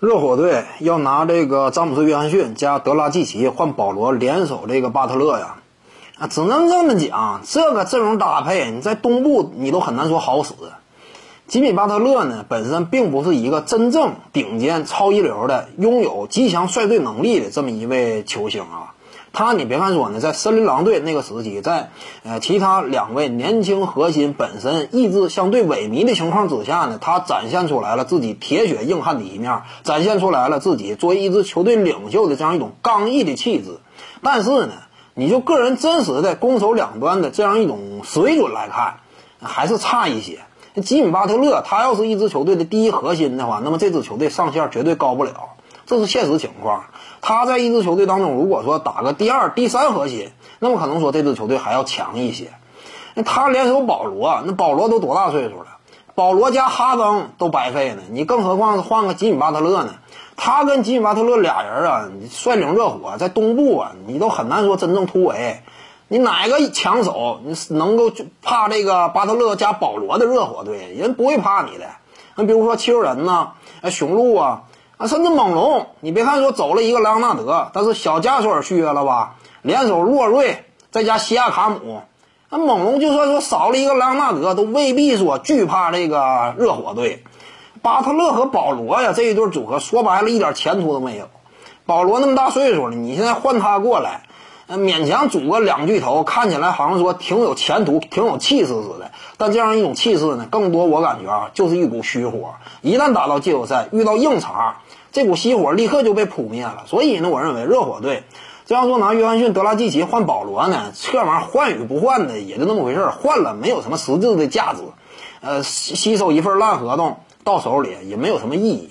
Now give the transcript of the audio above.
热火队要拿这个詹姆斯·约翰逊加德拉季奇换保罗联手这个巴特勒呀，啊，只能这么讲，这个阵容搭配你在东部你都很难说好使。吉米·巴特勒呢，本身并不是一个真正顶尖超一流的、拥有极强率队能力的这么一位球星啊。他，你别看说呢，在森林狼队那个时期，在呃其他两位年轻核心本身意志相对萎靡的情况之下呢，他展现出来了自己铁血硬汉的一面，展现出来了自己作为一支球队领袖的这样一种刚毅的气质。但是呢，你就个人真实的攻守两端的这样一种水准来看，还是差一些。吉米巴特勒他要是一支球队的第一核心的话，那么这支球队上限绝对高不了，这是现实情况。他在一支球队当中，如果说打个第二、第三核心，那么可能说这支球队还要强一些。那他联手保罗，那保罗都多大岁数了？保罗加哈登都白费呢，你更何况换个吉米巴特勒呢？他跟吉米巴特勒俩人啊，率领热火在东部啊，你都很难说真正突围。你哪个强手你能够怕这个巴特勒加保罗的热火队？人不会怕你的。那比如说七六人呐，啊雄鹿啊。啊，甚至猛龙，你别看说走了一个莱昂纳德，但是小加索尔续约了吧？联手洛瑞再加西亚卡姆，那猛龙就算说少了一个莱昂纳德，都未必说惧怕这个热火队。巴特勒和保罗呀，这一对组合说白了，一点前途都没有。保罗那么大岁数了，你现在换他过来，那勉强组个两巨头，看起来好像说挺有前途、挺有气势似的。但这样一种气势呢，更多我感觉啊，就是一股虚火。一旦打到季后赛，遇到硬茬。这股熄火立刻就被扑灭了，所以呢，我认为热火队这样说拿约翰逊、德拉季奇换保罗呢，这玩意儿换与不换的也就那么回事儿，换了没有什么实质的价值，呃，吸吸收一份烂合同到手里也没有什么意义。